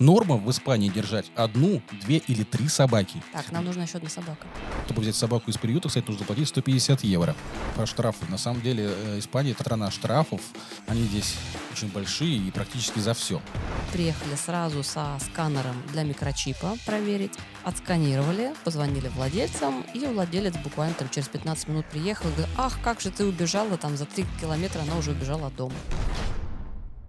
Норма в Испании держать одну, две или три собаки. Так, нам нужна еще одна собака. Чтобы взять собаку из приюта, кстати, нужно платить 150 евро. По штрафу. На самом деле, э, Испания это страна штрафов. Они здесь очень большие и практически за все. Приехали сразу со сканером для микрочипа проверить. Отсканировали, позвонили владельцам, и владелец буквально там через 15 минут приехал и говорит, ах, как же ты убежала, там за 3 километра она уже убежала от дома.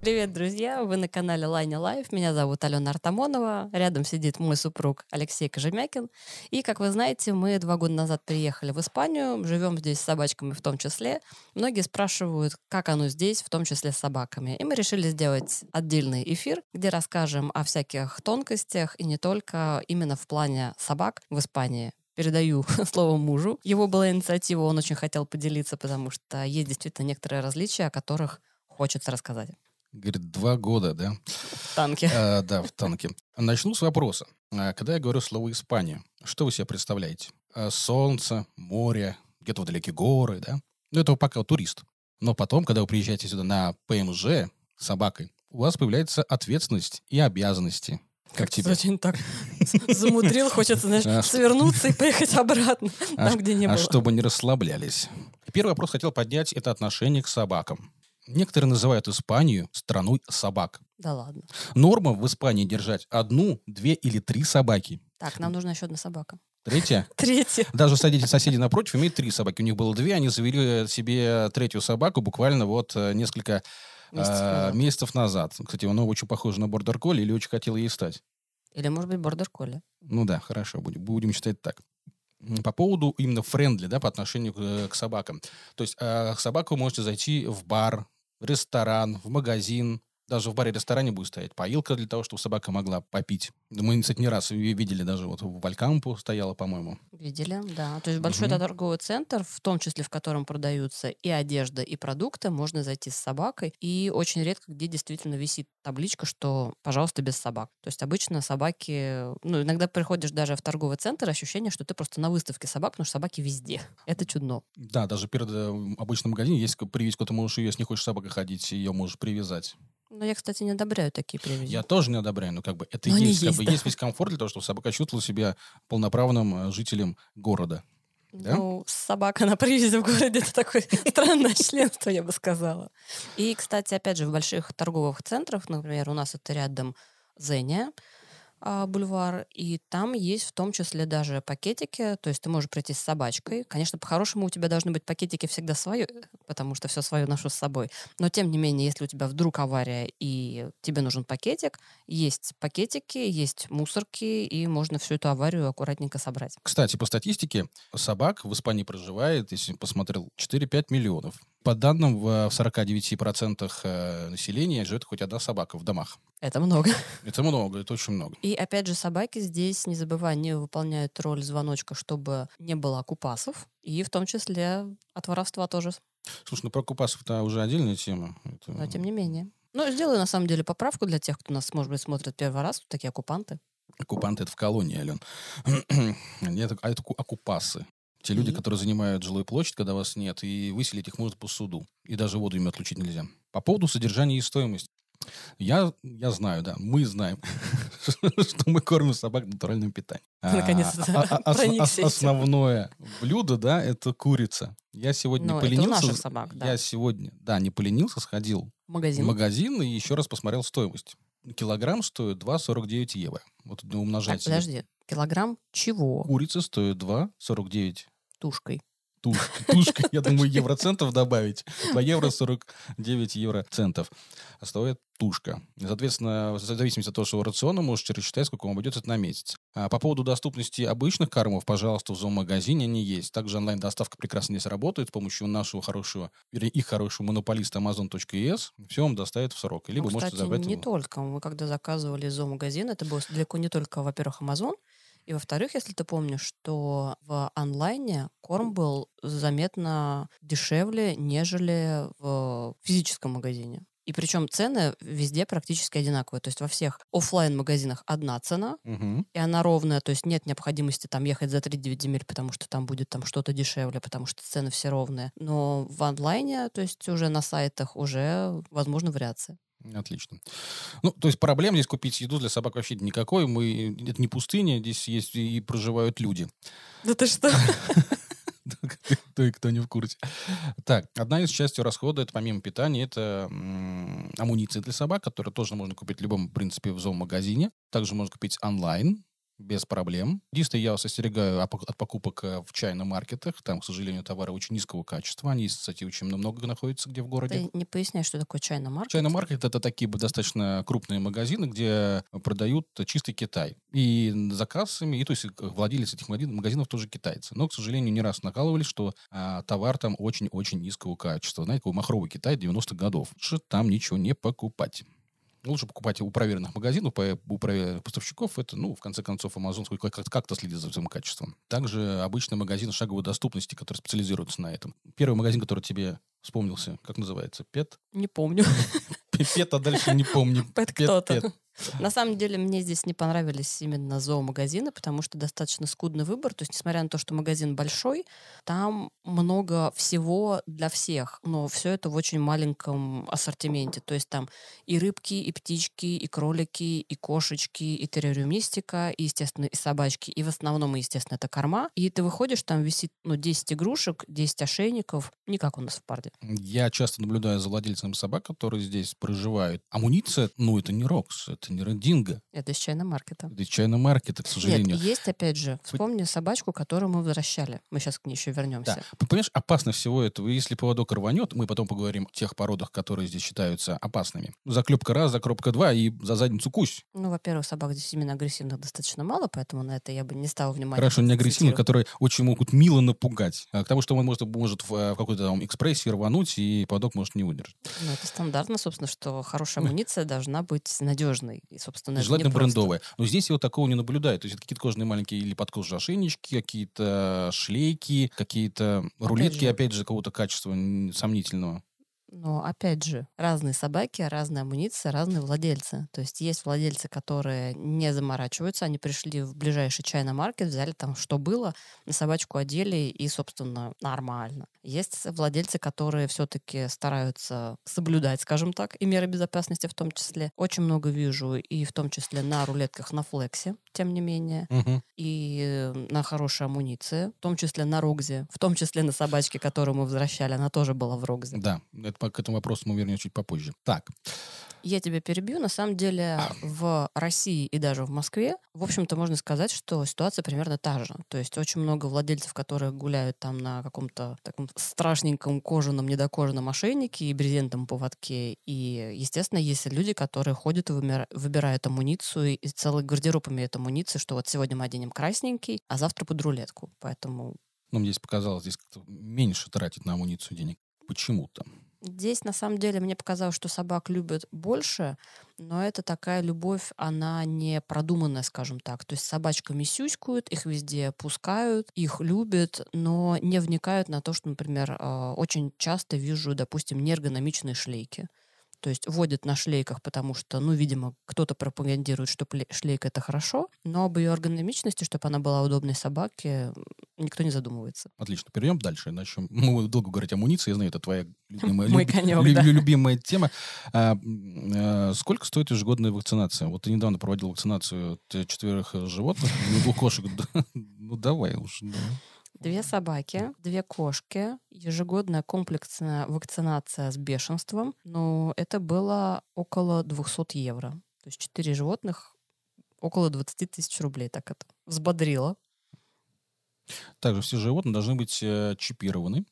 Привет, друзья! Вы на канале Лайня Life. Меня зовут Алена Артамонова. Рядом сидит мой супруг Алексей Кожемякин. И, как вы знаете, мы два года назад приехали в Испанию. Живем здесь с собачками в том числе. Многие спрашивают, как оно здесь, в том числе с собаками. И мы решили сделать отдельный эфир, где расскажем о всяких тонкостях и не только именно в плане собак в Испании передаю слово мужу. Его была инициатива, он очень хотел поделиться, потому что есть действительно некоторые различия, о которых хочется рассказать. Говорит, два года, да? В танке. А, да, в танке. Начну с вопроса. А, когда я говорю слово «Испания», что вы себе представляете? А, солнце, море, где-то вдалеке горы, да? Ну, это пока турист. Но потом, когда вы приезжаете сюда на ПМЖ с собакой, у вас появляется ответственность и обязанности. Как тебе? Очень так замудрил, хочется, знаешь, свернуться и поехать обратно, там, где не было. А чтобы не расслаблялись. Первый вопрос хотел поднять – это отношение к собакам. Некоторые называют Испанию страной собак. Да ладно. Норма в Испании держать одну, две или три собаки. Так, нам нужна еще одна собака. Третья? Третья. Даже соседи, соседи напротив имеют три собаки. У них было две, они завели себе третью собаку буквально вот э, несколько месяцев, э, назад. месяцев назад. Кстати, она очень похожа на бордер колли или очень хотела ей стать. Или, может быть, бордер колли. Ну да, хорошо, будем, будем считать так по поводу именно friendly, да, по отношению к, э, к собакам. То есть э, к собаку вы можете зайти в бар, ресторан, в магазин, даже в баре-ресторане будет стоять поилка для того, чтобы собака могла попить. Мы, кстати, не раз видели, даже вот в Валькампу стояла, по-моему. Видели, да. То есть большой угу. торговый центр, в том числе в котором продаются и одежда, и продукты, можно зайти с собакой. И очень редко где действительно висит табличка, что, пожалуйста, без собак. То есть обычно собаки... Ну, иногда приходишь даже в торговый центр, ощущение, что ты просто на выставке собак, потому что собаки везде. Это чудно. Да, даже перед э, обычным магазином есть привязь, куда ты можешь ее, если не хочешь собака ходить, ее можешь привязать. Но я, кстати, не одобряю такие привязи. Я тоже не одобряю, но как бы это но есть, как есть, бы да. есть весь комфорт для того, чтобы собака чувствовала себя полноправным э, жителем города. Да? Ну, собака на привязи в городе это такое странное членство, я бы сказала. И, кстати, опять же, в больших торговых центрах, например, у нас это рядом Зеня, бульвар, и там есть в том числе даже пакетики, то есть ты можешь прийти с собачкой. Конечно, по-хорошему у тебя должны быть пакетики всегда свои, потому что все свое ношу с собой. Но тем не менее, если у тебя вдруг авария и тебе нужен пакетик, есть пакетики, есть мусорки, и можно всю эту аварию аккуратненько собрать. Кстати, по статистике, собак в Испании проживает, если посмотрел, 4-5 миллионов. По данным, в 49% э, населения живет хоть одна собака в домах. Это много. Это много, это очень много. И опять же, собаки здесь, не забывай, не выполняют роль звоночка, чтобы не было окупасов, и в том числе от воровства тоже. Слушай, ну про окупасов это уже отдельная тема. Это... Но тем не менее. Ну, сделаю на самом деле поправку для тех, кто нас, может быть, смотрит первый раз, такие оккупанты. Оккупанты это в колонии, Ален. Нет, а это оккупасы. Те люди, которые занимают жилую площадь, когда вас нет, и выселить их можно по суду. И даже воду им отключить нельзя. По поводу содержания и стоимости. Я, я знаю, да, мы знаем, что мы кормим собак натуральным питанием. Наконец-то а, а, а, Основное блюдо, да, это курица. Я сегодня Но поленился. собак, да. Я сегодня, да, не поленился, сходил магазин. в магазин и еще раз посмотрел стоимость. Килограмм стоит 2,49 евро. Вот умножать. Так, подожди, килограмм чего? Курица стоит 2,49. Тушкой. Тушка, тушка, я думаю, евроцентов добавить. По евро 49 евроцентов стоит тушка. Соответственно, в зависимости от того, что рациона, можете рассчитать, сколько вам обойдется это на месяц. А по поводу доступности обычных кормов, пожалуйста, в зоомагазине они есть. Также онлайн-доставка прекрасно здесь работает с помощью нашего хорошего, вернее, их хорошего монополиста Amazon.es. Все вам доставят в срок. Либо ну, кстати, можете забрать не только. Мы когда заказывали зоомагазин, это было далеко не только, во-первых, Amazon, и во-вторых, если ты помнишь, что в онлайне корм был заметно дешевле, нежели в физическом магазине. И причем цены везде практически одинаковые. То есть во всех офлайн магазинах одна цена, угу. и она ровная. То есть нет необходимости там ехать за 3-9 земель, потому что там будет там что-то дешевле, потому что цены все ровные. Но в онлайне, то есть уже на сайтах, уже возможны вариации. Отлично. Ну, то есть проблем здесь купить еду для собак вообще никакой. Мы, это не пустыня, здесь есть и проживают люди. Да ты что? Кто и кто не в курсе. Так, одна из частей расхода, это помимо питания, это амуниция для собак, которую тоже можно купить в любом, в принципе, в зоомагазине. Также можно купить онлайн без проблем. Единственное, я вас остерегаю от покупок э, в чайных маркетах. Там, к сожалению, товары очень низкого качества. Они, кстати, очень много находятся где в городе. Ты не поясняй, что такое чайный маркет? Чайный маркет — это такие достаточно крупные магазины, где продают чистый Китай. И за кассами, и то есть владелец этих магазинов тоже китайцы. Но, к сожалению, не раз накалывали, что а, товар там очень-очень низкого качества. Знаете, такой махровый Китай 90-х годов. Что там ничего не покупать. Лучше покупать у проверенных магазинов, у проверенных поставщиков. Это, ну, в конце концов, Amazon как-то следит за своим качеством. Также обычный магазин шаговой доступности, который специализируется на этом. Первый магазин, который тебе вспомнился, как называется? Пет? Не помню. Пет, а дальше не помню. Пет кто-то. На самом деле мне здесь не понравились именно зоомагазины, потому что достаточно скудный выбор. То есть, несмотря на то, что магазин большой, там много всего для всех, но все это в очень маленьком ассортименте. То есть там и рыбки, и птички, и кролики, и кошечки, и террариумистика, и, естественно, и собачки. И в основном, естественно, это корма. И ты выходишь, там висит ну, 10 игрушек, 10 ошейников. Не как у нас в парде. Я часто наблюдаю за владельцами собак, которые здесь проживают. Амуниция, ну, это не Рокс, это это не Рендинго. Это из чайного маркета. Это из чайного маркета, к сожалению. Нет, есть, опять же, вспомни собачку, которую мы возвращали. Мы сейчас к ней еще вернемся. Да. Понимаешь, опасно всего этого. Если поводок рванет, мы потом поговорим о тех породах, которые здесь считаются опасными. Заклепка раз, заклепка два и за задницу кусь. Ну, во-первых, собак здесь именно агрессивных достаточно мало, поэтому на это я бы не стала внимания. Хорошо, не агрессивных, которые очень могут мило напугать. А к тому, что он может, может в, в какой-то там экспрессии рвануть, и поводок может не выдержать. Ну, это стандартно, собственно, что хорошая амуниция должна быть надежной. И, собственно, Желательно брендовая. Но здесь вот такого не наблюдаю. То есть это какие-то кожаные маленькие или подкожные ошейнички, какие-то шлейки, какие-то рулетки, опять же, какого-то качества сомнительного. Но опять же, разные собаки, разная амуниция, разные владельцы. То есть есть владельцы, которые не заморачиваются, они пришли в ближайший чайный маркет, взяли там, что было, на собачку одели и, собственно, нормально. Есть владельцы, которые все-таки стараются соблюдать, скажем так, и меры безопасности в том числе. Очень много вижу и в том числе на рулетках на флексе, тем не менее, угу. и на хорошей амуниции, в том числе на рогзе, в том числе на собачке, которую мы возвращали, она тоже была в рогзе. Да, это к этому вопросу мы вернемся чуть попозже. Так. Я тебя перебью. На самом деле в России и даже в Москве, в общем-то, можно сказать, что ситуация примерно та же. То есть очень много владельцев, которые гуляют там на каком-то таком страшненьком кожаном, недокожаном ошейнике и брезентом поводке. И, естественно, есть люди, которые ходят и выбирают амуницию, и целый гардероб имеет амуниции, что вот сегодня мы оденем красненький, а завтра под рулетку. Поэтому ну, мне здесь показалось, здесь меньше тратить на амуницию денег. Почему-то. Здесь, на самом деле, мне показалось, что собак любят больше, но это такая любовь, она не продуманная, скажем так. То есть собачками сюськают, их везде пускают, их любят, но не вникают на то, что, например, а, очень часто вижу, допустим, неэргономичные шлейки. То есть водят на шлейках, потому что, ну, видимо, кто-то пропагандирует, что шлейка это хорошо, но об ее эргономичности, чтобы она была удобной собаке, никто не задумывается. Отлично. Перейдем дальше. Иначе мы долго говорить о амуниции. Я знаю, это твоя любимая, Мой конек, да. любимая тема. А, а, сколько стоит ежегодная вакцинация? Вот ты недавно проводил вакцинацию четверых животных, ну, двух кошек. Ну, давай уж. Две собаки, две кошки, ежегодная комплексная вакцинация с бешенством. Ну, это было около 200 евро. То есть четыре животных, около 20 тысяч рублей. Так это взбодрило. Также все животные должны быть э, чипированы.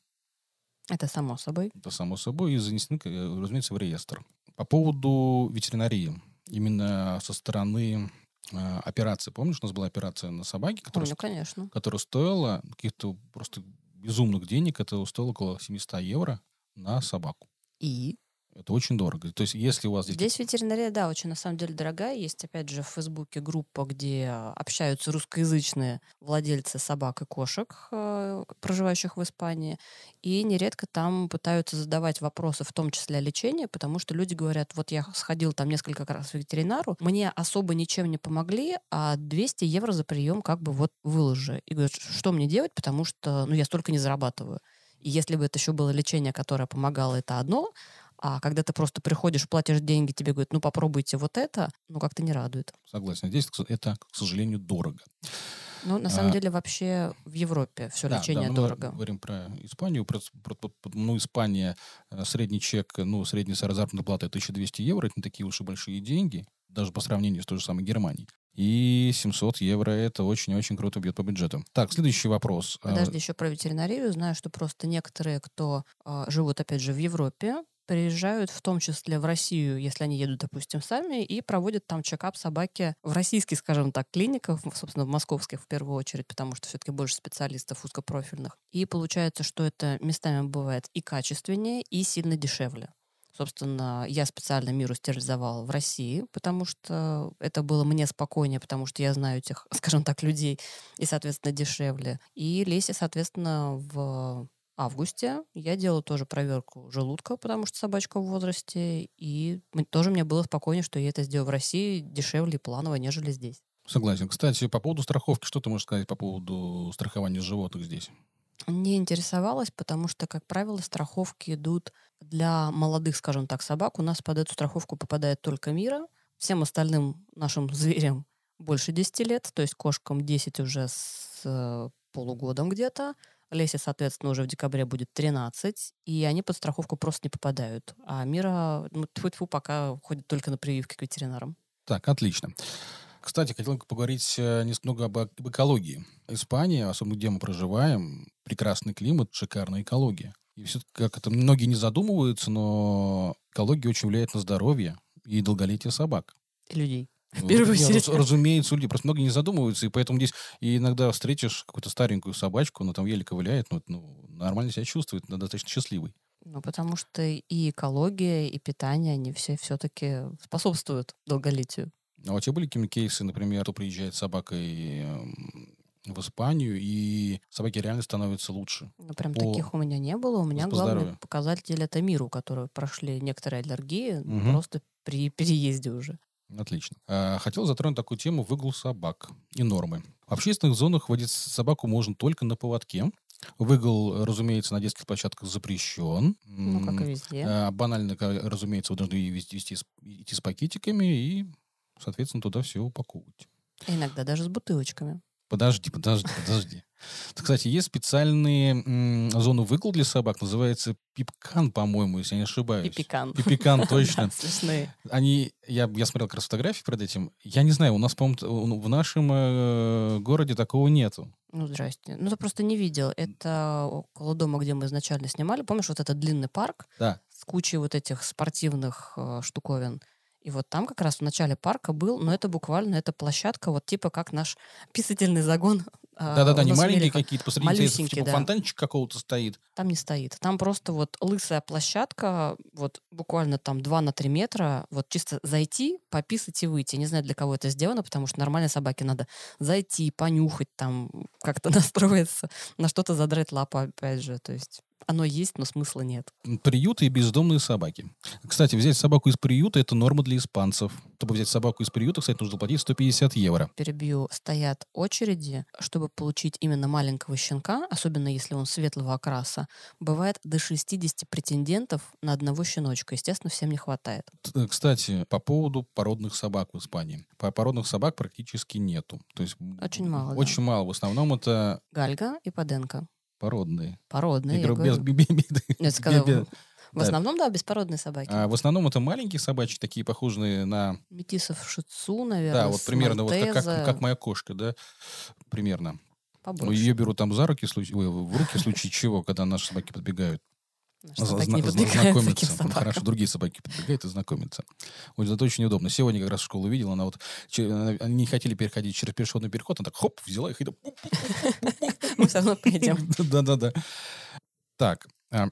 Это само собой. Это само собой и занесены, э, разумеется, в реестр. По поводу ветеринарии. Именно со стороны операции. Помнишь, у нас была операция на собаке, которая, Помню, конечно. которая стоила каких-то просто безумных денег. Это стоило около 700 евро на собаку. И? Это очень дорого. То есть, если у вас здесь... Здесь ветеринария, да, очень на самом деле дорогая. Есть, опять же, в Фейсбуке группа, где общаются русскоязычные владельцы собак и кошек, э, проживающих в Испании. И нередко там пытаются задавать вопросы, в том числе о лечении, потому что люди говорят, вот я сходил там несколько раз в ветеринару, мне особо ничем не помогли, а 200 евро за прием как бы вот выложи. И говорят, что мне делать, потому что ну, я столько не зарабатываю. И если бы это еще было лечение, которое помогало, это одно, А когда ты просто приходишь, платишь деньги, тебе говорят, ну попробуйте вот это, ну как-то не радует. Согласен. Здесь это, к сожалению, дорого. Ну, на самом а, деле, вообще в Европе все да, лечение да, дорого. Мы говорим про Испанию. Про, про, про, ну, Испания, э, средний чек, ну, средняя заработная плата 1200 евро. Это не такие уж и большие деньги, даже по сравнению с той же самой Германией. И 700 евро это очень-очень круто бьет по бюджету. Так, следующий вопрос. А, Подожди, еще про ветеринарию. Знаю, что просто некоторые, кто э, живут, опять же, в Европе, приезжают в том числе в Россию, если они едут, допустим, сами, и проводят там чекап собаки в российских, скажем так, клиниках, собственно, в московских в первую очередь, потому что все-таки больше специалистов узкопрофильных. И получается, что это местами бывает и качественнее, и сильно дешевле. Собственно, я специально миру стерилизовала в России, потому что это было мне спокойнее, потому что я знаю этих, скажем так, людей, и, соответственно, дешевле. И Лесе, соответственно, в августе я делала тоже проверку желудка, потому что собачка в возрасте, и тоже мне было спокойнее, что я это сделаю в России дешевле и планово, нежели здесь. Согласен. Кстати, по поводу страховки, что ты можешь сказать по поводу страхования животных здесь? Не интересовалась, потому что, как правило, страховки идут для молодых, скажем так, собак. У нас под эту страховку попадает только Мира. Всем остальным нашим зверям больше 10 лет, то есть кошкам 10 уже с э, полугодом где-то. Лесе, соответственно, уже в декабре будет 13, и они под страховку просто не попадают. А Мира, ну, тьфу -тьфу, пока ходит только на прививки к ветеринарам. Так, отлично. Кстати, хотел поговорить э, немного об, об экологии. Испания, особенно где мы проживаем, прекрасный климат, шикарная экология. И все как это многие не задумываются, но экология очень влияет на здоровье и долголетие собак. И людей. В первую очередь. разумеется, люди просто многие не задумываются, и поэтому здесь и иногда встретишь какую-то старенькую собачку, она там еле ковыляет, но ну, нормально себя чувствует, она достаточно счастливый. Ну, потому что и экология, и питание, они все все-таки способствуют долголетию. А у тебя были какие-нибудь кейсы, например, кто приезжает с собакой эм, в Испанию, и собаки реально становятся лучше. Ну, прям по... таких у меня не было. У меня главный здоровью. показатель это миру, которые прошли некоторые аллергии угу. просто при переезде уже. Отлично. А, хотел затронуть такую тему выгул собак и нормы. В общественных зонах водить собаку можно только на поводке. Выгул, разумеется, на детских площадках запрещен. Ну, как и везде. А, банально, разумеется, вы должны вести, вести идти с пакетиками и, соответственно, туда все упаковывать. Иногда даже с бутылочками. Подожди, подожди, подожди. Кстати, есть специальные зоны выгул для собак, называется пипкан, по-моему, если я не ошибаюсь. Пипикан. Пипикан, точно. Смешные. Они, я, я смотрел как раз фотографии перед этим. Я не знаю, у нас, по-моему, в нашем э, городе такого нету. Ну, здрасте. Ну, ты просто не видел. Это около дома, где мы изначально снимали. Помнишь вот этот длинный парк? Да. С кучей вот этих спортивных э, штуковин. И вот там как раз в начале парка был, но это буквально, это площадка, вот типа как наш писательный загон. А, Да-да-да, не маленькие какие-то, посреди типа да. фонтанчик какого-то стоит. Там не стоит. Там просто вот лысая площадка, вот буквально там 2 на 3 метра, вот чисто зайти, пописать и выйти. Не знаю, для кого это сделано, потому что нормальной собаке надо зайти, понюхать там, как-то настроиться, на что-то задрать лапу, опять же. То есть оно есть, но смысла нет. Приюты и бездомные собаки. Кстати, взять собаку из приюта – это норма для испанцев. Чтобы взять собаку из приюта, кстати, нужно платить 150 евро. Перебью. Стоят очереди, чтобы получить именно маленького щенка, особенно если он светлого окраса. Бывает до 60 претендентов на одного щеночка. Естественно, всем не хватает. Э, кстати, по поводу породных собак в Испании. По породных собак практически нету. То есть очень мало. Очень да. мало. В основном это... Гальга и Паденка. Породные. Породные, я, говорю. Без, без, в основном, да, беспородные собаки. А в основном это маленькие собачки, такие похожие на... Метисов шицу, наверное, Да, вот примерно вот как, как, как моя кошка, да, примерно. Побольше. Ее беру там за руки, ой, в руки в случае чего, когда наши собаки подбегают. Зна- знакомиться. Ну, хорошо, другие собаки подбегают и знакомятся. Вот это очень удобно. Сегодня как раз в школу видела, она вот они не хотели переходить через пешеходный переход, она так хоп, взяла их и Мы все равно пойдем. Да-да-да. Так, а,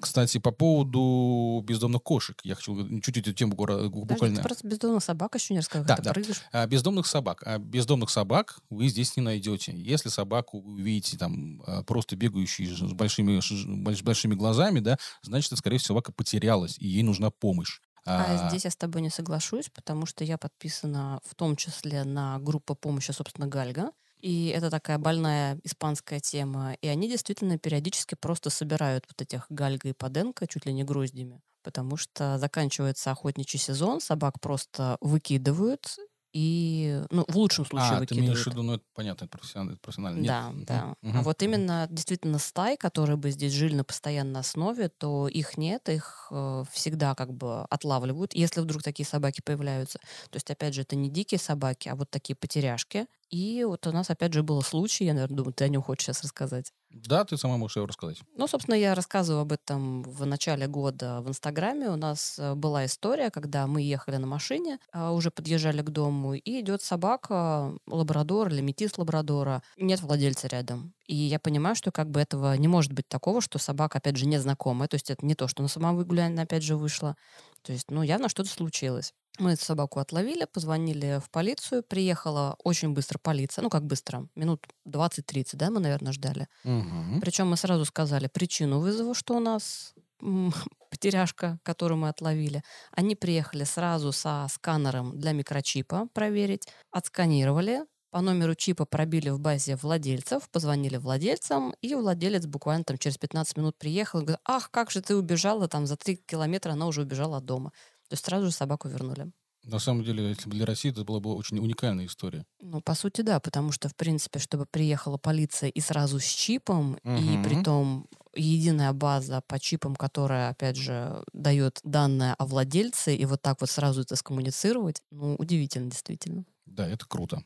кстати, по поводу бездомных кошек. Я хочу чуть-чуть эту тему буквально... Ты просто бездомных собак еще не рассказал. Да, да. А, бездомных собак. А бездомных собак вы здесь не найдете. Если собаку увидите там просто бегающую с большими, с большими глазами, да, значит, это, скорее всего, собака потерялась, и ей нужна помощь. А, а здесь я с тобой не соглашусь, потому что я подписана в том числе на группу помощи, собственно, Гальга. И это такая больная испанская тема. И они действительно периодически просто собирают вот этих Гальга и Паденко чуть ли не гроздями. потому что заканчивается охотничий сезон, собак просто выкидывают, и, ну, в лучшем случае А, ты имеешь выкидывают. в виду, ну, это понятно, это профессионально, это профессионально. Нет? Да, Мгм, да. А мгм. вот именно действительно стай, которые бы здесь жили на постоянной основе, то их нет, их э, всегда как бы отлавливают, если вдруг такие собаки появляются. То есть, опять же, это не дикие собаки, а вот такие потеряшки. И вот у нас, опять же, был случай, я, наверное, думаю, ты о нем хочешь сейчас рассказать. Да, ты сама можешь его рассказать. Ну, собственно, я рассказываю об этом в начале года в Инстаграме. У нас э, была история, когда мы ехали на машине, а, уже подъезжали к дому, и идет собака, лабрадор или метис лабрадора. Нет владельца рядом. И я понимаю, что как бы этого не может быть такого, что собака, опять же, незнакомая. То есть это не то, что на самом выгуляне, опять же, вышла. То есть, ну, явно что-то случилось. Мы эту собаку отловили, позвонили в полицию, приехала очень быстро полиция, ну как быстро, минут 20-30, да, мы, наверное, ждали. Мгм. Причем мы сразу сказали причину вызова, что у нас потеряшка, которую мы отловили. Они приехали сразу со сканером для микрочипа проверить, отсканировали, по номеру чипа пробили в базе владельцев, позвонили владельцам, и владелец буквально там через 15 минут приехал и говорит, ах, как же ты убежала, там за 3 километра она уже убежала от дома. То есть сразу же собаку вернули. На самом деле, если бы для России это была бы очень уникальная история. Ну, по сути, да, потому что, в принципе, чтобы приехала полиция и сразу с чипом, и Мгм. притом единая база по чипам, которая, опять же, дает данные о владельце, и вот так вот сразу это скоммуницировать, ну, удивительно, действительно. Да, это круто.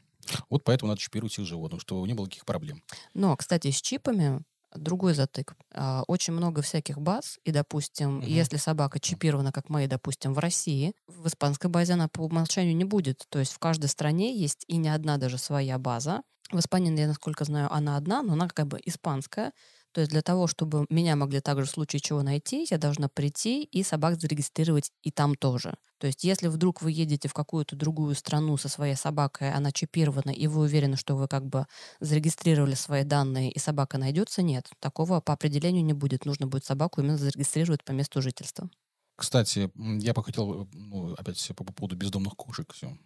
Вот поэтому надо чипировать всех животных, чтобы не было никаких проблем. Но, кстати, с чипами другой затык. А, Очень много всяких баз, и, допустим, Мгм. если собака чипирована, как мои, допустим, в России, в испанской базе она по умолчанию не будет. То есть в каждой стране есть и не одна даже своя база. В Испании, я насколько знаю, она одна, но она как бы испанская. То есть для того, чтобы меня могли также в случае чего найти, я должна прийти и собак зарегистрировать и там тоже. То есть если вдруг вы едете в какую-то другую страну со своей собакой, она чипирована, и вы уверены, что вы как бы зарегистрировали свои данные, и собака найдется, нет. Такого по определению не будет. Нужно будет собаку именно зарегистрировать по месту жительства. Кстати, я бы хотел, э, ну, опять по поводу бездомных кошек все.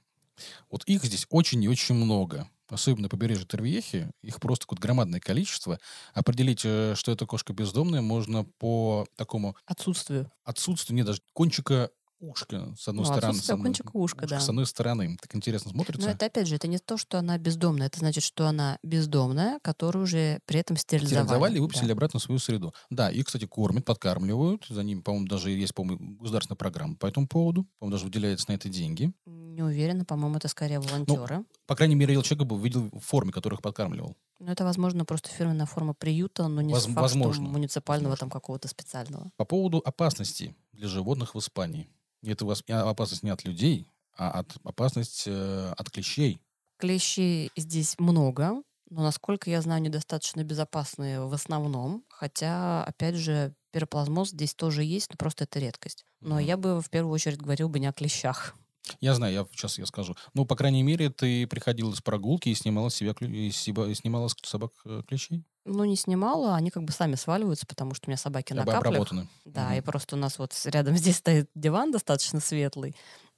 Вот их здесь очень и очень много. Особенно на побережье Тервьехи. Их просто какое-то громадное количество. Определить, э, что эта кошка бездомная, можно по такому Отсутствию. отсутствию, не даже кончика ушка с одной Ну, стороны. с одной- кончика ушка, да. С одной стороны. Так интересно смотрится. Но это опять же, это не то, что она бездомная. Это значит, что она бездомная, которую уже при этом стерилизовали. Стерилизовали и Да. выпустили обратно в свою среду. Да, и, кстати, кормят, подкармливают. За ними, по-моему, даже есть, по-моему, государственная программа по этому поводу. По-моему, даже выделяется на это деньги. Не уверена, по-моему, это скорее волонтеры. По крайней мере, я человека был, видел в форме, которых подкармливал. Но это, возможно, просто фирменная форма приюта, но не Воз- факт, возможно. муниципального Возможно. там какого-то специального. По поводу опасности для животных в Испании. Это а, опасность не от людей, а от опасность э, от клещей. Клещей здесь много, но, насколько я знаю, недостаточно безопасные в основном. Хотя, опять же, пироплазмоз здесь тоже есть, но просто это редкость. Но Мгм. я бы в первую очередь говорил бы не о клещах. Я знаю, я сейчас я скажу. Ну, по крайней мере, ты приходила с прогулки и снимала с себя и себя- и снимала с собак э, клещей. Ну, не снимала, они как бы сами сваливаются, потому что у меня собаки на каплях. обработаны. Да, Мгм. и просто у нас вот рядом здесь стоит диван достаточно светлый,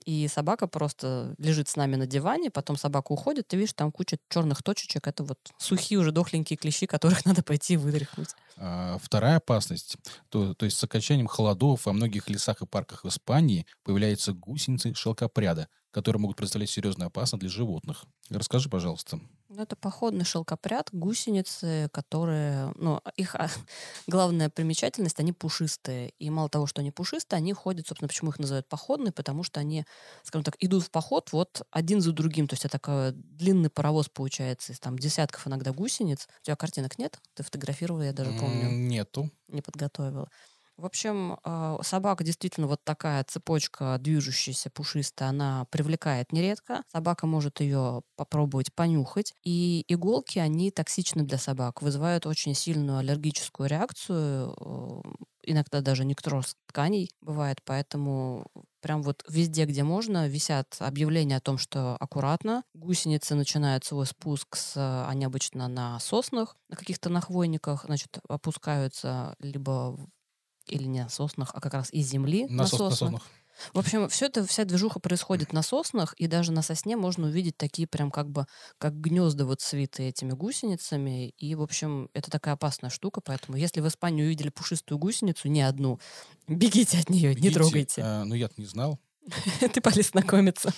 и собака просто лежит с нами на диване, потом собака уходит, ты видишь, там куча черных точечек, это вот сухие уже дохленькие клещи, которых надо пойти вытряхнуть. А, Вторая опасность, то, то есть с окончанием холодов во многих лесах и парках Испании появляются гусеницы шелкопряда, которые могут представлять серьезную опасность для животных. Расскажи, пожалуйста. Ну, это походный шелкопряд, гусеницы, которые, ну, их а, главная примечательность, они пушистые. И мало того, что они пушистые, они ходят, собственно, почему их называют походные, потому что они, скажем так, идут в поход вот один за другим. То есть это такой длинный паровоз получается из там десятков иногда гусениц. У тебя картинок нет? Ты фотографировала, я даже помню Нету. не подготовила. В общем, э, собака действительно вот такая цепочка движущаяся, пушистая, она привлекает нередко. Собака может ее попробовать понюхать. И иголки, они токсичны для собак, вызывают очень сильную аллергическую реакцию, э, иногда даже некроз тканей бывает, поэтому прям вот везде, где можно, висят объявления о том, что аккуратно. Гусеницы начинают свой спуск, с, они обычно на соснах, на каких-то нахвойниках, значит, опускаются либо или не на соснах, а как раз из земли На, на, сос- на сосны. соснах. В общем, все это, вся движуха происходит на соснах, и даже на сосне можно увидеть такие прям как бы, как гнезда вот свиты этими гусеницами. И, в общем, это такая опасная штука, поэтому если в Испании увидели пушистую гусеницу, не одну, бегите от нее, не Видите, трогайте. а, ну, я-то не знал. Ты полез знакомиться.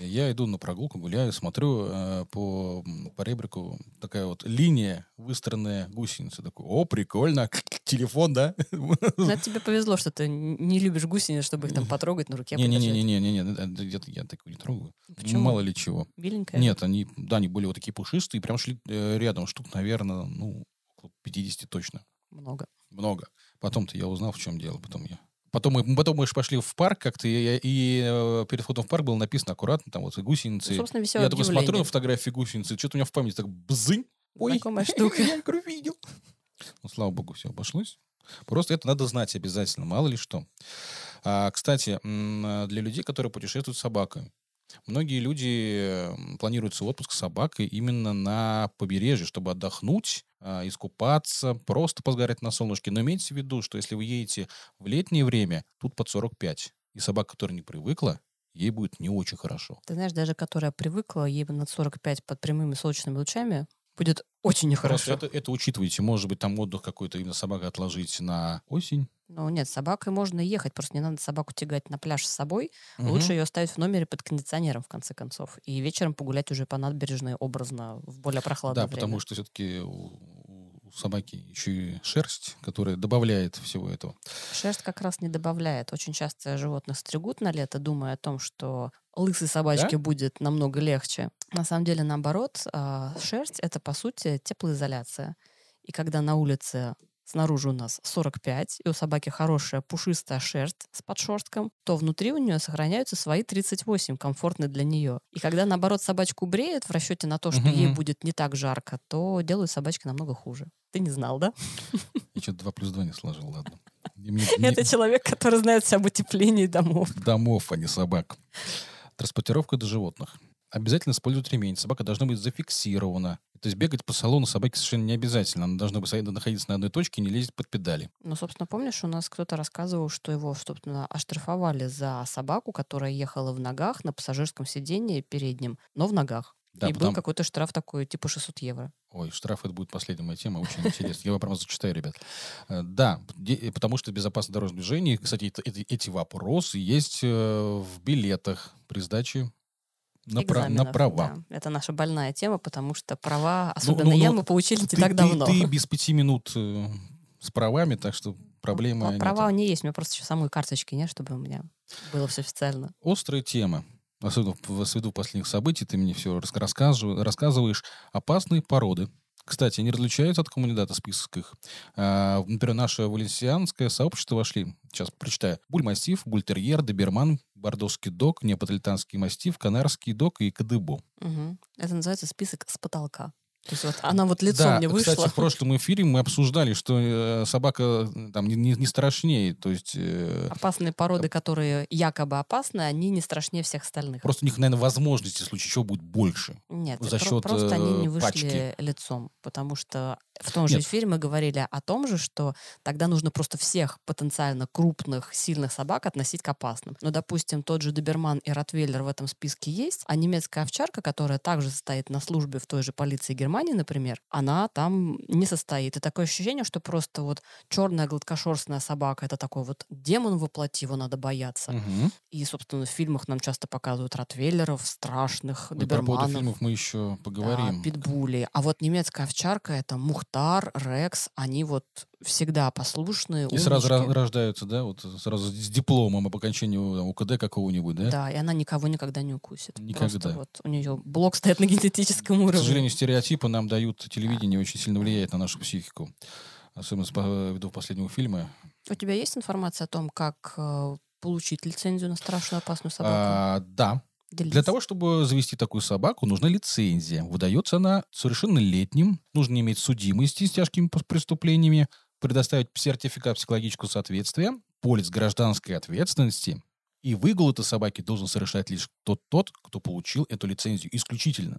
Я иду на прогулку, гуляю, смотрю э, по м, поребрику такая вот линия выстроенная гусеницы. Такой, о, прикольно, телефон, да? Это тебе повезло, что ты не любишь гусениц, чтобы их там потрогать на руке. Не-не-не-не-не, я, я такого не трогаю. Почему? Мало ли чего. Беленькая? Нет, они, да, они были вот такие пушистые, прям шли э, рядом, штук, наверное, ну, около 50 точно. Много. Много. Потом-то я узнал, в чем дело. Потом я... Потом мы, потом мы же пошли в парк как-то, и, и, э, перед входом в парк было написано аккуратно, там вот гусеницы. Ну, собственно, веселое я такой смотрю на фотографии гусеницы, что-то у меня в памяти так бзынь. Ой, Знакомая штука. я говорю, видел. Ну, слава богу, все обошлось. Просто это надо знать обязательно, мало ли что. А, кстати, для людей, которые путешествуют с собакой, многие люди м, планируют свой отпуск с собакой именно на побережье, чтобы отдохнуть, искупаться, просто позгорать на солнышке. Но имейте в виду, что если вы едете в летнее время, тут под 45, и собака, которая не привыкла, ей будет не очень хорошо. Ты знаешь, даже которая привыкла, ей над 45 под прямыми солнечными лучами, будет очень нехорошо. это, это учитывайте. Может быть, там отдых какой-то именно собака отложить на осень. Ну нет, с собакой можно ехать, просто не надо собаку тягать на пляж с собой. Мгм. Лучше ее оставить в номере под кондиционером, в конце концов. И вечером погулять уже по набережной образно в более прохладное Да, время. потому что все-таки собаки еще и шерсть, которая добавляет всего этого. Шерсть как раз не добавляет. Очень часто животных стригут на лето, думая о том, что лысой собачке будет намного легче. На самом деле, наоборот, а, шерсть — это, по сути, теплоизоляция. И когда на улице снаружи у нас 45, и у собаки хорошая пушистая шерсть с подшерстком, то внутри у нее сохраняются свои 38, комфортные для нее. И когда, наоборот, собачку бреют в расчете на то, что ей будет не так жарко, то делают собачки намного хуже. Ты не знал, да? Я что-то 2 плюс 2 не сложил, ладно. И мне- Это мне- человек, который знает все об утеплении домов. домов, а не собак. Транспортировка до животных. Обязательно использовать ремень. Собака должна быть зафиксирована. То есть бегать по салону собаке совершенно не обязательно. Она должна быть находиться на одной точке и не лезть под педали. Ну, собственно, помнишь, у нас кто-то рассказывал, что его, собственно, оштрафовали за собаку, которая ехала в ногах на пассажирском сидении переднем, но в ногах. Да, и был потому- какой-то штраф такой, типа 600 евро. Ой, штраф это будет последняя моя тема, очень интересно. Я вам прямо зачитаю, ребят. Э, Да, де- потому что безопасное дорожное движение, кстати, эти, вопросы есть э, в билетах при сдаче на, пра- на права. да. Это наша больная тема, потому что права, Ну, особенно ну, я, ну, мы получили не Ты- так давно. Ты, без пяти минут э, с правами, так что проблемы А нет. права не есть, у меня просто еще самой карточки нет, чтобы у меня было все официально. Острые темы. Особенно в свяду последних событий, ты мне все рассказываешь. Опасные породы. Кстати, они различаются от коммунидата в списках их. А, например, наше валенсианское сообщество вошли, сейчас прочитаю, бульмастив, бультерьер, доберман, бордовский дог, неаполитанский мастив, канарский дог и кадыбо. Мгм. Это называется список с потолка. То есть вот она вот лицом да, мне вышла. кстати, в прошлом эфире мы обсуждали, что э, собака э, там не, не- не страшнее, то есть э, Опасные породы, которые якобы опасны, они не страшнее всех остальных. просто у них, наверное, возможности в случае чего будет больше. Нет, за счет, просто они не э, вышли пачки. лицом, потому что в том же Нет. эфире мы говорили о том же, что тогда нужно просто всех потенциально крупных, сильных собак относить к опасным. Но, допустим, тот же доберман и ротвейлер в этом списке есть, а немецкая овчарка, которая также состоит на службе в той же полиции Германии, например, она там не состоит. И такое ощущение, что просто вот черная гладкошерстная собака — это такой вот демон воплоти, его надо бояться. Мгм. И, собственно, в фильмах нам часто показывают ротвейлеров, страшных, Ой, Про доберманов. фильмов мы еще поговорим. Да, питбули. А вот немецкая овчарка это Мухтар, Рекс, они вот всегда послушные. И сразу умнички. рождаются, да, вот сразу с дипломом об окончании там, УКД какого-нибудь, да? Да, и она никого никогда не укусит. Никогда. Просто вот у нее блок стоит на генетическом К уровне. сожалению, стереотипы нам дают телевидение, очень сильно влияет на нашу психику. Особенно ввиду последнего фильма. У тебя есть информация о том, как э, получить лицензию на страшную опасную собаку? А, да. Делись. Для того, чтобы завести такую собаку, нужна лицензия. Выдается она совершеннолетним. Нужно иметь судимости с тяжкими преступлениями, предоставить сертификат психологического соответствия, полис гражданской ответственности. И выгул этой собаки должен совершать лишь тот, тот, кто получил эту лицензию исключительно.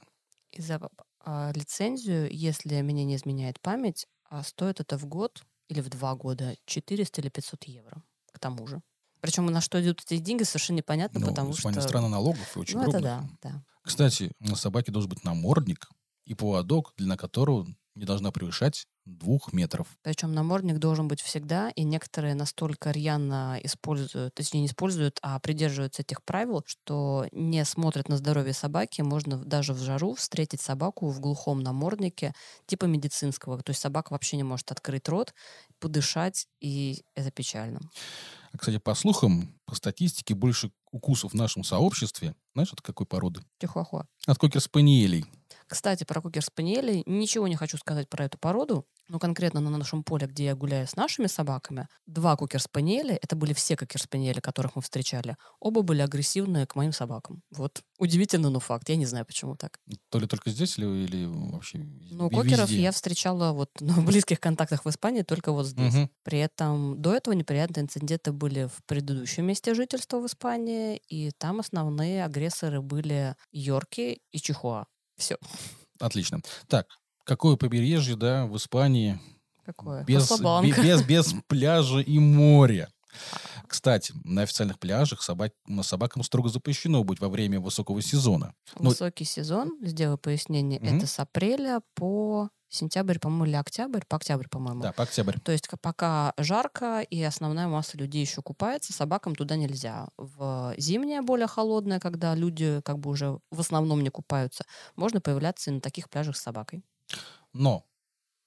И за а, лицензию, если меня не изменяет память, а стоит это в год или в два года 400 или 500 евро. К тому же. Причем на что идут эти деньги, совершенно непонятно, Ну, потому что... страна налогов и очень ну, это крупных. да, да. Кстати, на собаке должен быть намордник и поводок, длина которого не должна превышать двух метров. Причем намордник должен быть всегда, и некоторые настолько рьяно используют, точнее не используют, а придерживаются этих правил, что не смотрят на здоровье собаки. Можно даже в жару встретить собаку в глухом наморднике, типа медицинского. То есть собака вообще не может открыть рот, подышать, и это печально. Кстати, по слухам, по статистике, больше укусов в нашем сообществе, знаешь, от какой породы? Чихуахуа. От кокер-спаниелей. Кстати, про кокер-спаниелей ничего не хочу сказать про эту породу, но конкретно на нашем поле, где я гуляю с нашими собаками, два кокер-спаниеля, это были все кокер-спаниели, которых мы встречали, оба были агрессивные к моим собакам. Вот. Удивительно, но факт. Я не знаю, почему так. То ли только здесь, или, или вообще Ну, кокеров везде? я встречала вот на близких контактах в Испании только вот здесь. Мгм. При этом до этого неприятные инциденты были в предыдущем месте жительства в Испании, и там основные агрессоры были Йорки и Чихуа. Все. Отлично. Так, какое побережье, да, в Испании Какое? без, Каслабланка. бе- без, без пляжа и моря. Кстати, на официальных пляжах собак, собакам строго запрещено быть во время высокого сезона. Ну, Высокий сезон, сделаю пояснение, Мгм. это с апреля по сентябрь, по-моему, или октябрь, по октябрь, по-моему. Да, по октябрь. То есть пока жарко и основная масса людей еще купается, собакам туда нельзя. В зимнее, более холодное, когда люди как бы уже в основном не купаются, можно появляться и на таких пляжах с собакой. Но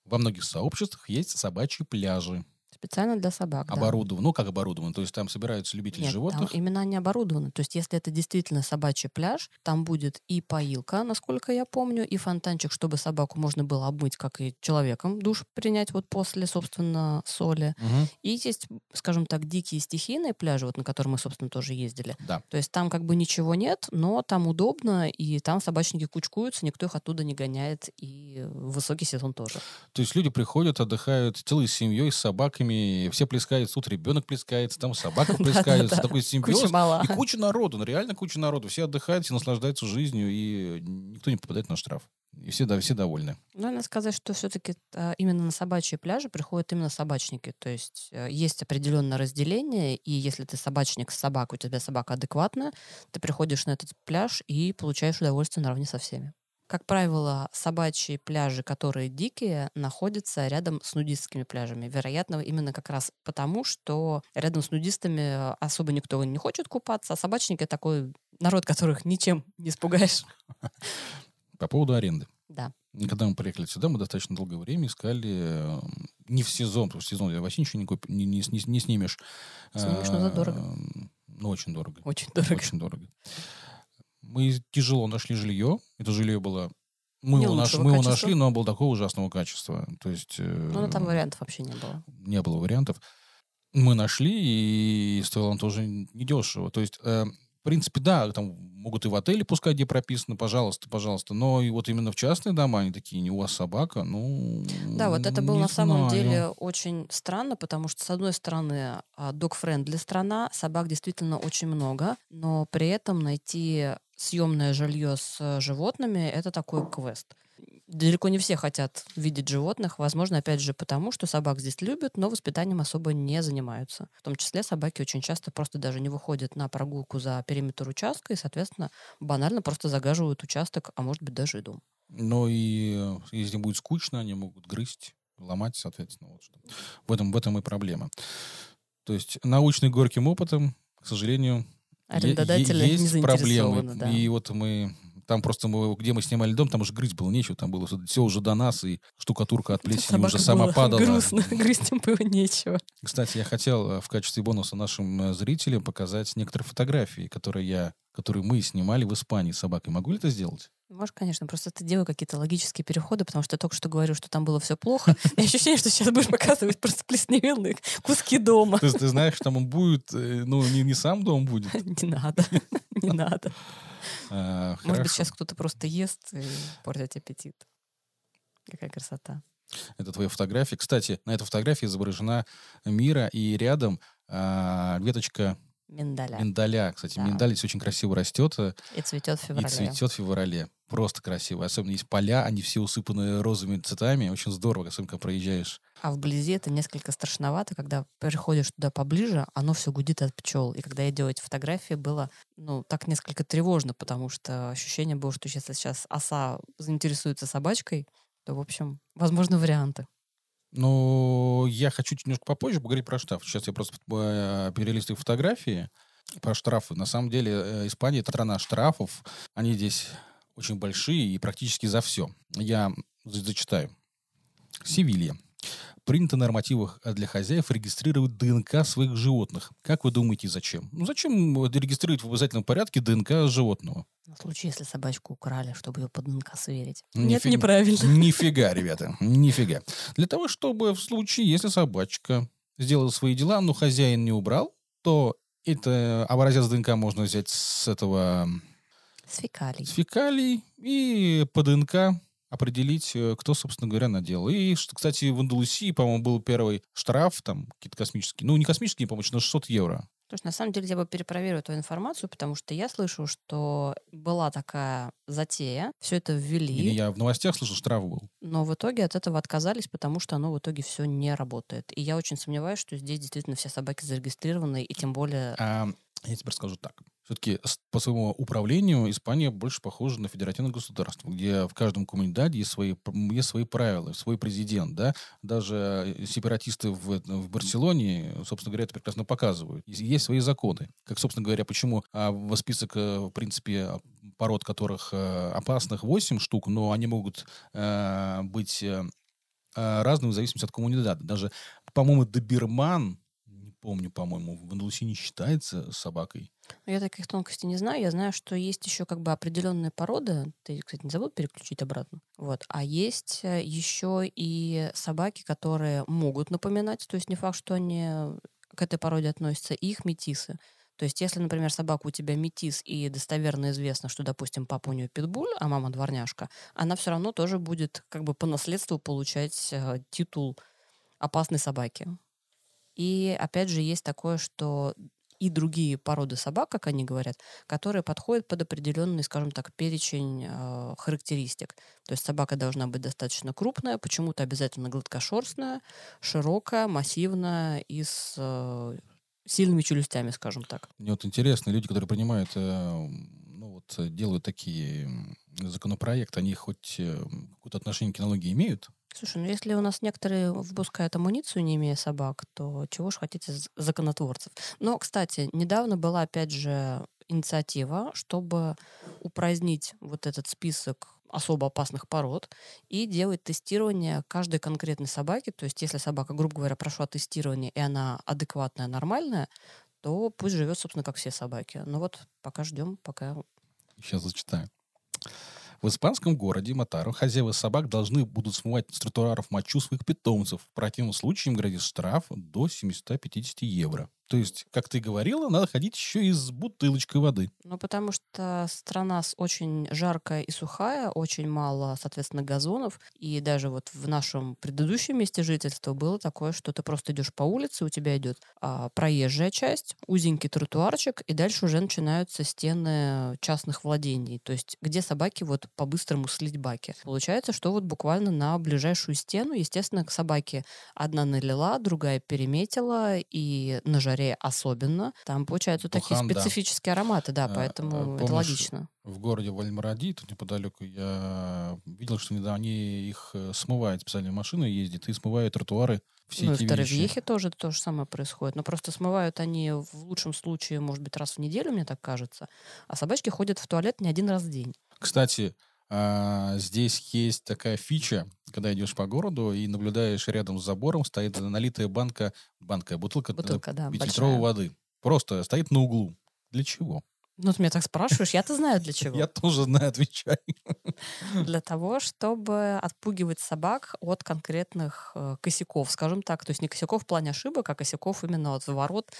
во многих сообществах есть собачьи пляжи, Специально для собак, да. оборудованы. Ну, как оборудованы? То есть там собираются любители Нет, животных. там именно они оборудованы. То есть если это действительно собачий пляж, там будет и поилка, насколько я помню, и фонтанчик, чтобы собаку можно было обмыть, как и человеком, душ принять вот после, собственно, соли. Мгм. И есть, скажем так, дикие стихийные пляжи, вот на которые мы, собственно, тоже ездили. Да. То есть там как бы ничего нет, но там удобно, и там собачники кучкуются, никто их оттуда не гоняет, и высокий сезон тоже. То есть люди приходят, отдыхают целой семьей с собаками, все плескаются, тут ребенок плескается, там собака плескается, такой симбиоз. И куча народу, ну реально куча народу. Все отдыхают, все наслаждаются жизнью, и никто не попадает на штраф. И все, да, все довольны. Но надо сказать, что все-таки именно на собачьи пляжи приходят именно собачники. То есть э, есть определенное разделение, и если ты собачник с собакой, у тебя собака адекватная, ты приходишь на этот пляж и получаешь удовольствие наравне со всеми. Как правило, собачьи пляжи, которые дикие, находятся рядом с нудистскими пляжами. Вероятно, именно как раз потому, что рядом с нудистами особо никто не хочет купаться, а собачники такой народ, которых ничем не испугаешь. По поводу аренды. Да. Когда мы приехали сюда, мы достаточно долгое время искали э, не в сезон, потому что в сезон вообще ничего не, куп- не, не, не- не снимешь. Снимешь, но за дорого. Э, Ну, очень дорого. Очень дорого. Очень дорого. Мы тяжело нашли жилье. Это жилье было... Мы, Не его, наш- мы его качества. нашли, но оно было такого ужасного качества. То есть... э, Ну, там вариантов вообще не было. не было вариантов. Мы нашли, и стоило он тоже недешево. То есть, э, в принципе, да, там могут и в отеле пускать, где прописано, пожалуйста, пожалуйста. Но и вот именно в частные дома они такие, не у вас собака, ну... Да, вот это было на самом знаю. деле очень странно, потому что, с одной стороны, док-френдли страна, собак действительно очень много, но при этом найти съемное жилье с э, животными — это такой квест. Далеко не все хотят видеть животных, возможно, опять же, потому что собак здесь любят, но воспитанием особо не занимаются. В том числе собаки очень часто просто даже не выходят на прогулку за периметр участка и, соответственно, банально просто загаживают участок, а может быть даже и дом. Но и э, если будет скучно, они могут грызть, ломать, соответственно. Вот что. В, этом, в этом и проблема. То есть научный горьким опытом, к сожалению, Арендодатели е- не есть проблемы. заинтересованы, да. И вот мы... Там просто мы, где мы снимали дом, там уже грызть было нечего, там было все уже до нас, и штукатурка от плесени Собака уже сама было падала. Грустно, грызть им было нечего. Кстати, я хотел э, в качестве бонуса нашим э, зрителям показать некоторые фотографии, которые я, которые мы снимали в Испании с собакой. Могу ли это сделать? Можешь, конечно, просто ты делай какие-то логические переходы, потому что я только что говорю, что там было все плохо. И ощущение, что сейчас будешь показывать просто плесневелые куски дома. Ты, ты знаешь, там он будет, э, ну, не, не сам дом будет. Не надо, не надо. А, Может быть, сейчас кто-то просто ест и портит аппетит. Какая красота. Это твоя фотография. Кстати, на этой фотографии изображена Мира, и рядом а, веточка Миндаля. Миндаля. Кстати, Да. миндаль здесь очень красиво растет. э, И цветет в феврале. И цветет в феврале. Просто красиво. Особенно есть поля, они все усыпаны розовыми цветами. Очень здорово, особенно когда проезжаешь. А вблизи это несколько страшновато, когда приходишь туда поближе, оно все гудит от пчел. И когда я делала эти фотографии, было ну, так несколько тревожно, потому что ощущение было, что если сейчас оса заинтересуется собачкой, то, в общем, возможны варианты. Но я хочу чуть немножко попозже поговорить про штраф. Сейчас я просто э, перелистываю фотографии про штрафы. На самом деле э, Испания — это страна штрафов. Они здесь очень большие и практически за все. Я за- зачитаю. Севилья. Принято на нормативах для хозяев регистрировать ДНК своих животных. Как вы думаете, зачем? Ну, зачем регистрировать в обязательном порядке ДНК животного? На случай, если собачку украли, чтобы ее под ДНК сверить. Нифи- Нет, неправильно. Нифига, ребята, нифига. Для того, чтобы в случае, если собачка сделала свои дела, но хозяин не убрал, то это образец ДНК можно взять с этого, С фекалий. с фекалий и по ДНК определить, э, кто, собственно говоря, наделал. И, что, кстати, в Андалусии, по-моему, был первый штраф, там, какие-то космические, ну, не космические, по-моему, на 600 евро. Слушай, на самом деле я бы перепроверила эту информацию, потому что я слышу, что была такая затея, все это ввели, Или я в новостях слышал, штраф был. но в итоге от этого отказались, потому что оно в итоге все не работает. И я очень сомневаюсь, что здесь действительно все собаки зарегистрированы, и тем более А, я теперь скажу так. Все-таки по своему управлению Испания больше похожа на федеративное государство, где в каждом коммунидаде есть свои, есть свои правила, свой президент. Да? Даже э, сепаратисты в, в Барселоне, собственно говоря, это прекрасно показывают. Есть, свои законы. Как, собственно говоря, почему а, в список, э, в принципе, а, пород которых э, опасных 8 штук, но они могут э, быть э, разными в зависимости от коммунидада. Даже, по-моему, доберман, не помню, по-моему, в Андалусии не считается собакой. Я таких тонкостей не знаю. Я знаю, что есть еще как бы определенные породы. Ты, кстати, не забыл переключить обратно. Вот. А есть э, еще и собаки, которые могут напоминать. То есть не факт, что они к этой породе относятся. И их метисы. То есть если, например, собака у тебя метис, и достоверно известно, что, допустим, папа у нее питбуль, а мама дворняжка, она все равно тоже будет как бы по наследству получать э, титул опасной собаки. И опять же есть такое, что и другие породы собак, как они говорят, которые подходят под определенный, скажем так, перечень э, характеристик. То есть собака должна быть достаточно крупная, почему-то обязательно гладкошерстная, широкая, массивная и с э, сильными челюстями, скажем так. Мне вот интересно, люди, которые принимают, э, ну вот, э, делают такие законопроекты, они хоть э, какое-то отношение к кинологии имеют? Слушай, ну если у нас некоторые выпускают амуницию, не имея собак, то чего ж хотите законотворцев? Но, кстати, недавно была, опять же, инициатива, чтобы упразднить вот этот список особо опасных пород и делать тестирование каждой конкретной собаки. То есть если собака, грубо говоря, прошла тестирование, и она адекватная, нормальная, то пусть живет, собственно, как все собаки. Но вот пока ждем, пока Сейчас зачитаю. В испанском городе Матару хозяева собак должны будут смывать с тротуаров мочу своих питомцев. В противном случае им грозит штраф до 750 евро. То есть, как ты говорила, надо ходить еще и с бутылочкой воды. Ну, потому что страна очень жаркая и сухая, очень мало, соответственно, газонов. И даже вот в нашем предыдущем месте жительства было такое, что ты просто идешь по улице, у тебя идет а, проезжая часть, узенький тротуарчик, и дальше уже начинаются стены частных владений. То есть где собаки вот по-быстрому слить баки. Получается, что вот буквально на ближайшую стену, естественно, к собаке одна налила, другая переметила, и на жаре особенно. Там получаются такие Бухан, да. специфические ароматы, да, А, поэтому а, это помнишь, логично. В городе Вальмаради, тут неподалеку, я видел, что недавно они их э, смывают, специальные машины ездят и смывают тротуары, все ну, и эти в вещи. Торревьехе тоже то же самое происходит. Но просто смывают они в лучшем случае, может быть, раз в неделю, мне так кажется. А собачки ходят в туалет не один раз в день. Кстати, а, здесь есть такая фича, когда идешь по городу и наблюдаешь рядом с забором, стоит налитая банка, банка, бутылка, э, Бутылка, да, воды. Просто стоит на углу. Для чего? Ну, ты меня так спрашиваешь, я-то знаю для чего. Я тоже знаю, отвечай. Для того, чтобы отпугивать собак от конкретных э, косяков, скажем так. То есть не косяков в плане ошибок, а косяков именно от ворот,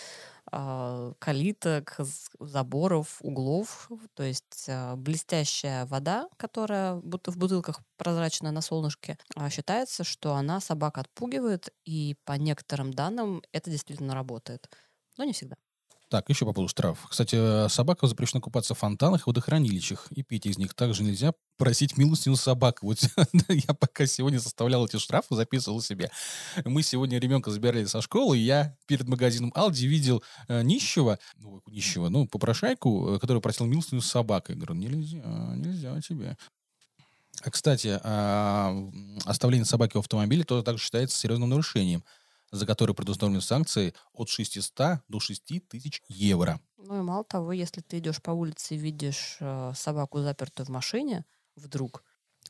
а, калиток, заборов, углов. То есть а, блестящая вода, которая будто в бутылках прозрачная на солнышке, а, считается, что она собак отпугивает, и по некоторым данным это действительно работает. Но не всегда. Так, еще по поводу штрафов. Кстати, э, собакам запрещено купаться в фонтанах и водохранилищах, и пить из них. Также нельзя просить милостыню собак. Вот я пока сегодня составлял эти штрафы, записывал себе. Мы сегодня ребенка забирали со школы, и я перед магазином Алди видел э, нищего, ну, нищего, ну, попрошайку, э, который просил милостыню с собакой. Я говорю, нельзя, нельзя тебе. А, кстати, а, оставление собаки в автомобиле тоже также считается серьезным нарушением – за которые предустановлены санкции от 600 до 6 тысяч евро. Ну и мало того, если ты идешь по улице и видишь э, собаку запертую в машине, вдруг,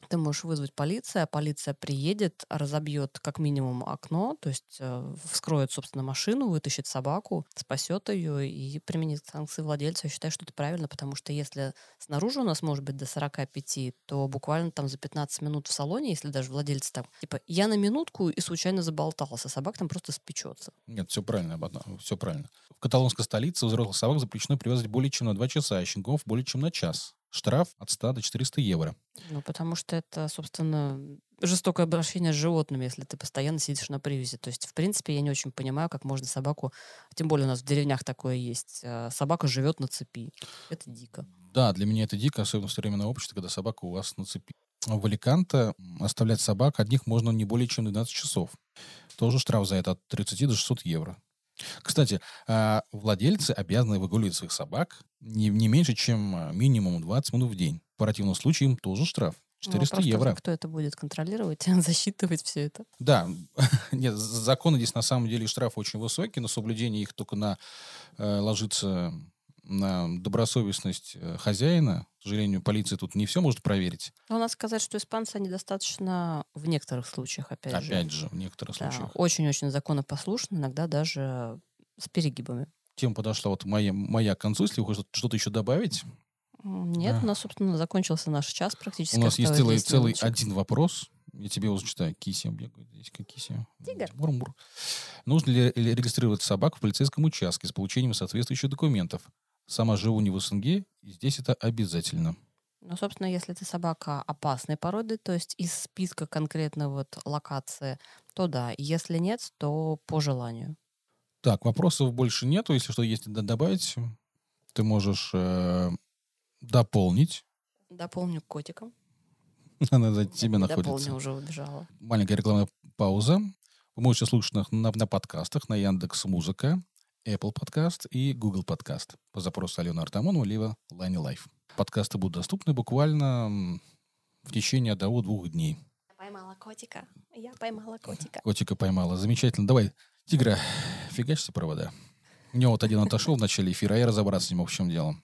ты можешь вызвать полицию, а полиция приедет, разобьет как минимум окно, то есть э, вскроет, собственно, машину, вытащит собаку, спасет ее и применит санкции владельца. Я считаю, что это правильно, потому что если снаружи у нас может быть до 45, то буквально там за 15 минут в салоне, если даже владелец там, типа, я на минутку и случайно заболтался, собак там просто спечется. Нет, все правильно, все правильно. В каталонской столице взрослых собак запрещено привязывать более чем на 2 часа, а щенков более чем на час. Штраф от 100 до 400 евро. Ну, потому что это, собственно, жестокое обращение с животными, если ты постоянно сидишь на привязи. То есть, в принципе, я не очень понимаю, как можно собаку... Тем более у нас в деревнях такое есть. Э, собака живет на цепи. Это дико. Да, для меня это дико, особенно в современном обществе, когда собака у вас на цепи. В Аликанте оставлять собак одних можно не более чем 12 часов. Тоже штраф за это от 30 до 600 евро. Кстати, а, владельцы обязаны выгуливать своих собак не, не меньше, чем а, минимум 20 минут в день. В противном случае им тоже штраф. 400 ну, евро. Кто это будет контролировать, засчитывать все это? Да, нет, законы здесь на самом деле штрафы очень высокие, но соблюдение их только на э, ложится на добросовестность э, хозяина. К сожалению, полиция тут не все может проверить. Но надо сказать, что испанцы, они достаточно в некоторых случаях, опять, опять же. Опять же, в некоторых да, случаях. Очень-очень законопослушны, иногда даже с перегибами. Тем подошла вот моя, моя к концу, если вы хотите что-то еще добавить. Нет, да. у нас, собственно, закончился наш час практически. У нас есть целый, целый один вопрос. Я тебе его зачитаю. Кися бегает. Здесь как кися. Тигр. Бур-бур. Нужно ли регистрировать собак в полицейском участке с получением соответствующих документов? Сама живу не в СНГ, и здесь это обязательно. Ну, собственно, если ты собака опасной породы, то есть из списка конкретно вот локации, то да. Если нет, то по желанию. Так, вопросов больше нету. Если что есть добавить, ты можешь э, дополнить. Дополню котиком. Она за тебя находится. Дополню, уже убежала. Маленькая рекламная пауза. Вы можете слушать на, на, на подкастах, на Яндекс Музыка, Apple Podcast и Google Podcast по запросу Алены Артамонова либо Лайни Life. Подкасты будут доступны буквально в течение одного-двух дней. Я поймала котика. Я поймала котика. Котика поймала. Замечательно. Давай, тигра, фигачь все провода. У него вот один отошел в начале эфира, а я разобраться не мог, в чем дело.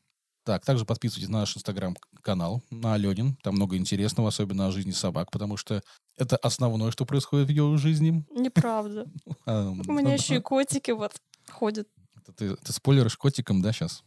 Так, также подписывайтесь на наш инстаграм-канал, на Аленин. Там много интересного, особенно о жизни собак, потому что это основное, что происходит в ее жизни. Неправда. У меня еще и котики вот ходят. Это ты, ты спойлеришь котиком, да, сейчас?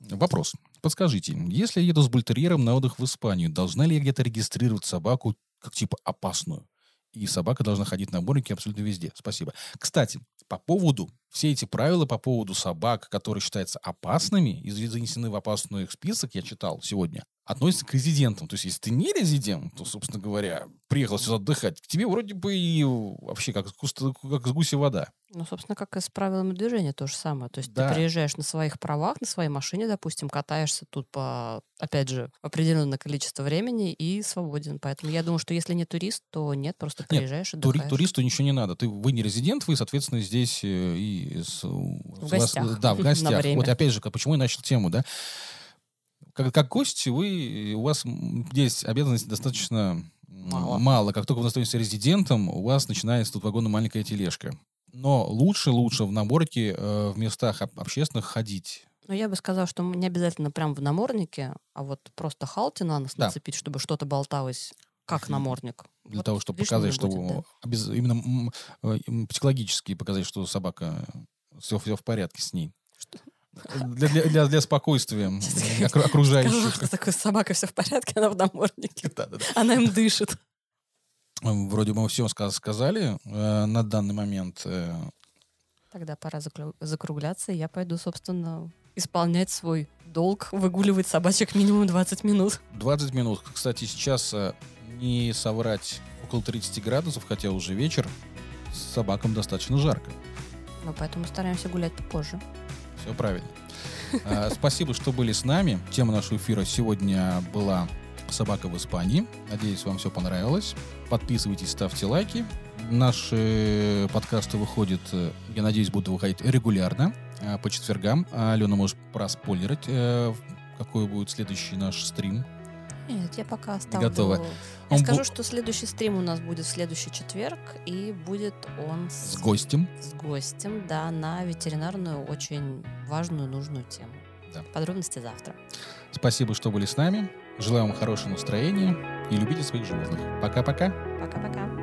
Вопрос. Подскажите, если я еду с бультерьером на отдых в Испанию, должна ли я где-то регистрировать собаку как типа опасную? И собака должна ходить на сборнике абсолютно везде. Спасибо. Кстати, по поводу, все эти правила по поводу собак, которые считаются опасными и занесены в опасный список, я читал сегодня, относится к резидентам. То есть, если ты не резидент, то, собственно говоря, приехал сюда отдыхать, к тебе вроде бы и вообще как, как с гуся вода. Ну, собственно, как и с правилами движения то же самое. То есть да. ты приезжаешь на своих правах, на своей машине, допустим, катаешься тут по, опять же, определенное количество времени и свободен. Поэтому я думаю, что если не турист, то нет, просто приезжаешь нет, тури- туристу ничего не надо. Ты, вы не резидент, вы, соответственно, здесь э, и с, в гостях. Вас, да, в гостях. Вот опять же, почему я начал тему, да? Как, как гость, вы, у вас здесь обязанностей достаточно мало. мало. Как только вы становитесь резидентом, у вас начинается тут вагонная маленькая тележка. Но лучше, лучше в наборке э, в местах общественных ходить. Ну, я бы сказала, что не обязательно прям в наморднике, а вот просто халте на нос да. нацепить, чтобы что-то болталось как намордник. Для вот того, чтобы показать, что будет, да. обез... именно э, психологически показать, что собака все, все в порядке с ней. Для, для, для, для спокойствия окружающих. Такой собака все в порядке, она в наморднике. Она им дышит. Вроде мы все сказали э, на данный момент. Э... Тогда пора закругляться, и я пойду, собственно, исполнять свой долг, выгуливать собачек минимум 20 минут. 20 минут. Кстати, сейчас э, не соврать около 30 градусов, хотя уже вечер, собакам достаточно жарко. Но поэтому стараемся гулять попозже. Все правильно. А, Спасибо, что были с нами. Тема нашего эфира сегодня была «Собака в Испании». Надеюсь, вам все понравилось. Подписывайтесь, ставьте лайки. Наши подкасты выходят, э, я надеюсь, будут выходить регулярно, э, по четвергам. А Алена может проспойлерить, э, какой будет следующий наш стрим. Нет, я пока оставлю. Готово. Я Он скажу, бу- что следующий стрим у нас будет в следующий четверг, и будет он С с, гостем. с гостем, да, на ветеринарную, очень важную, нужную тему. Да. Подробности завтра. Спасибо, что были с нами. Желаю вам хорошего настроения и любите своих животных. Пока-пока. Пока-пока.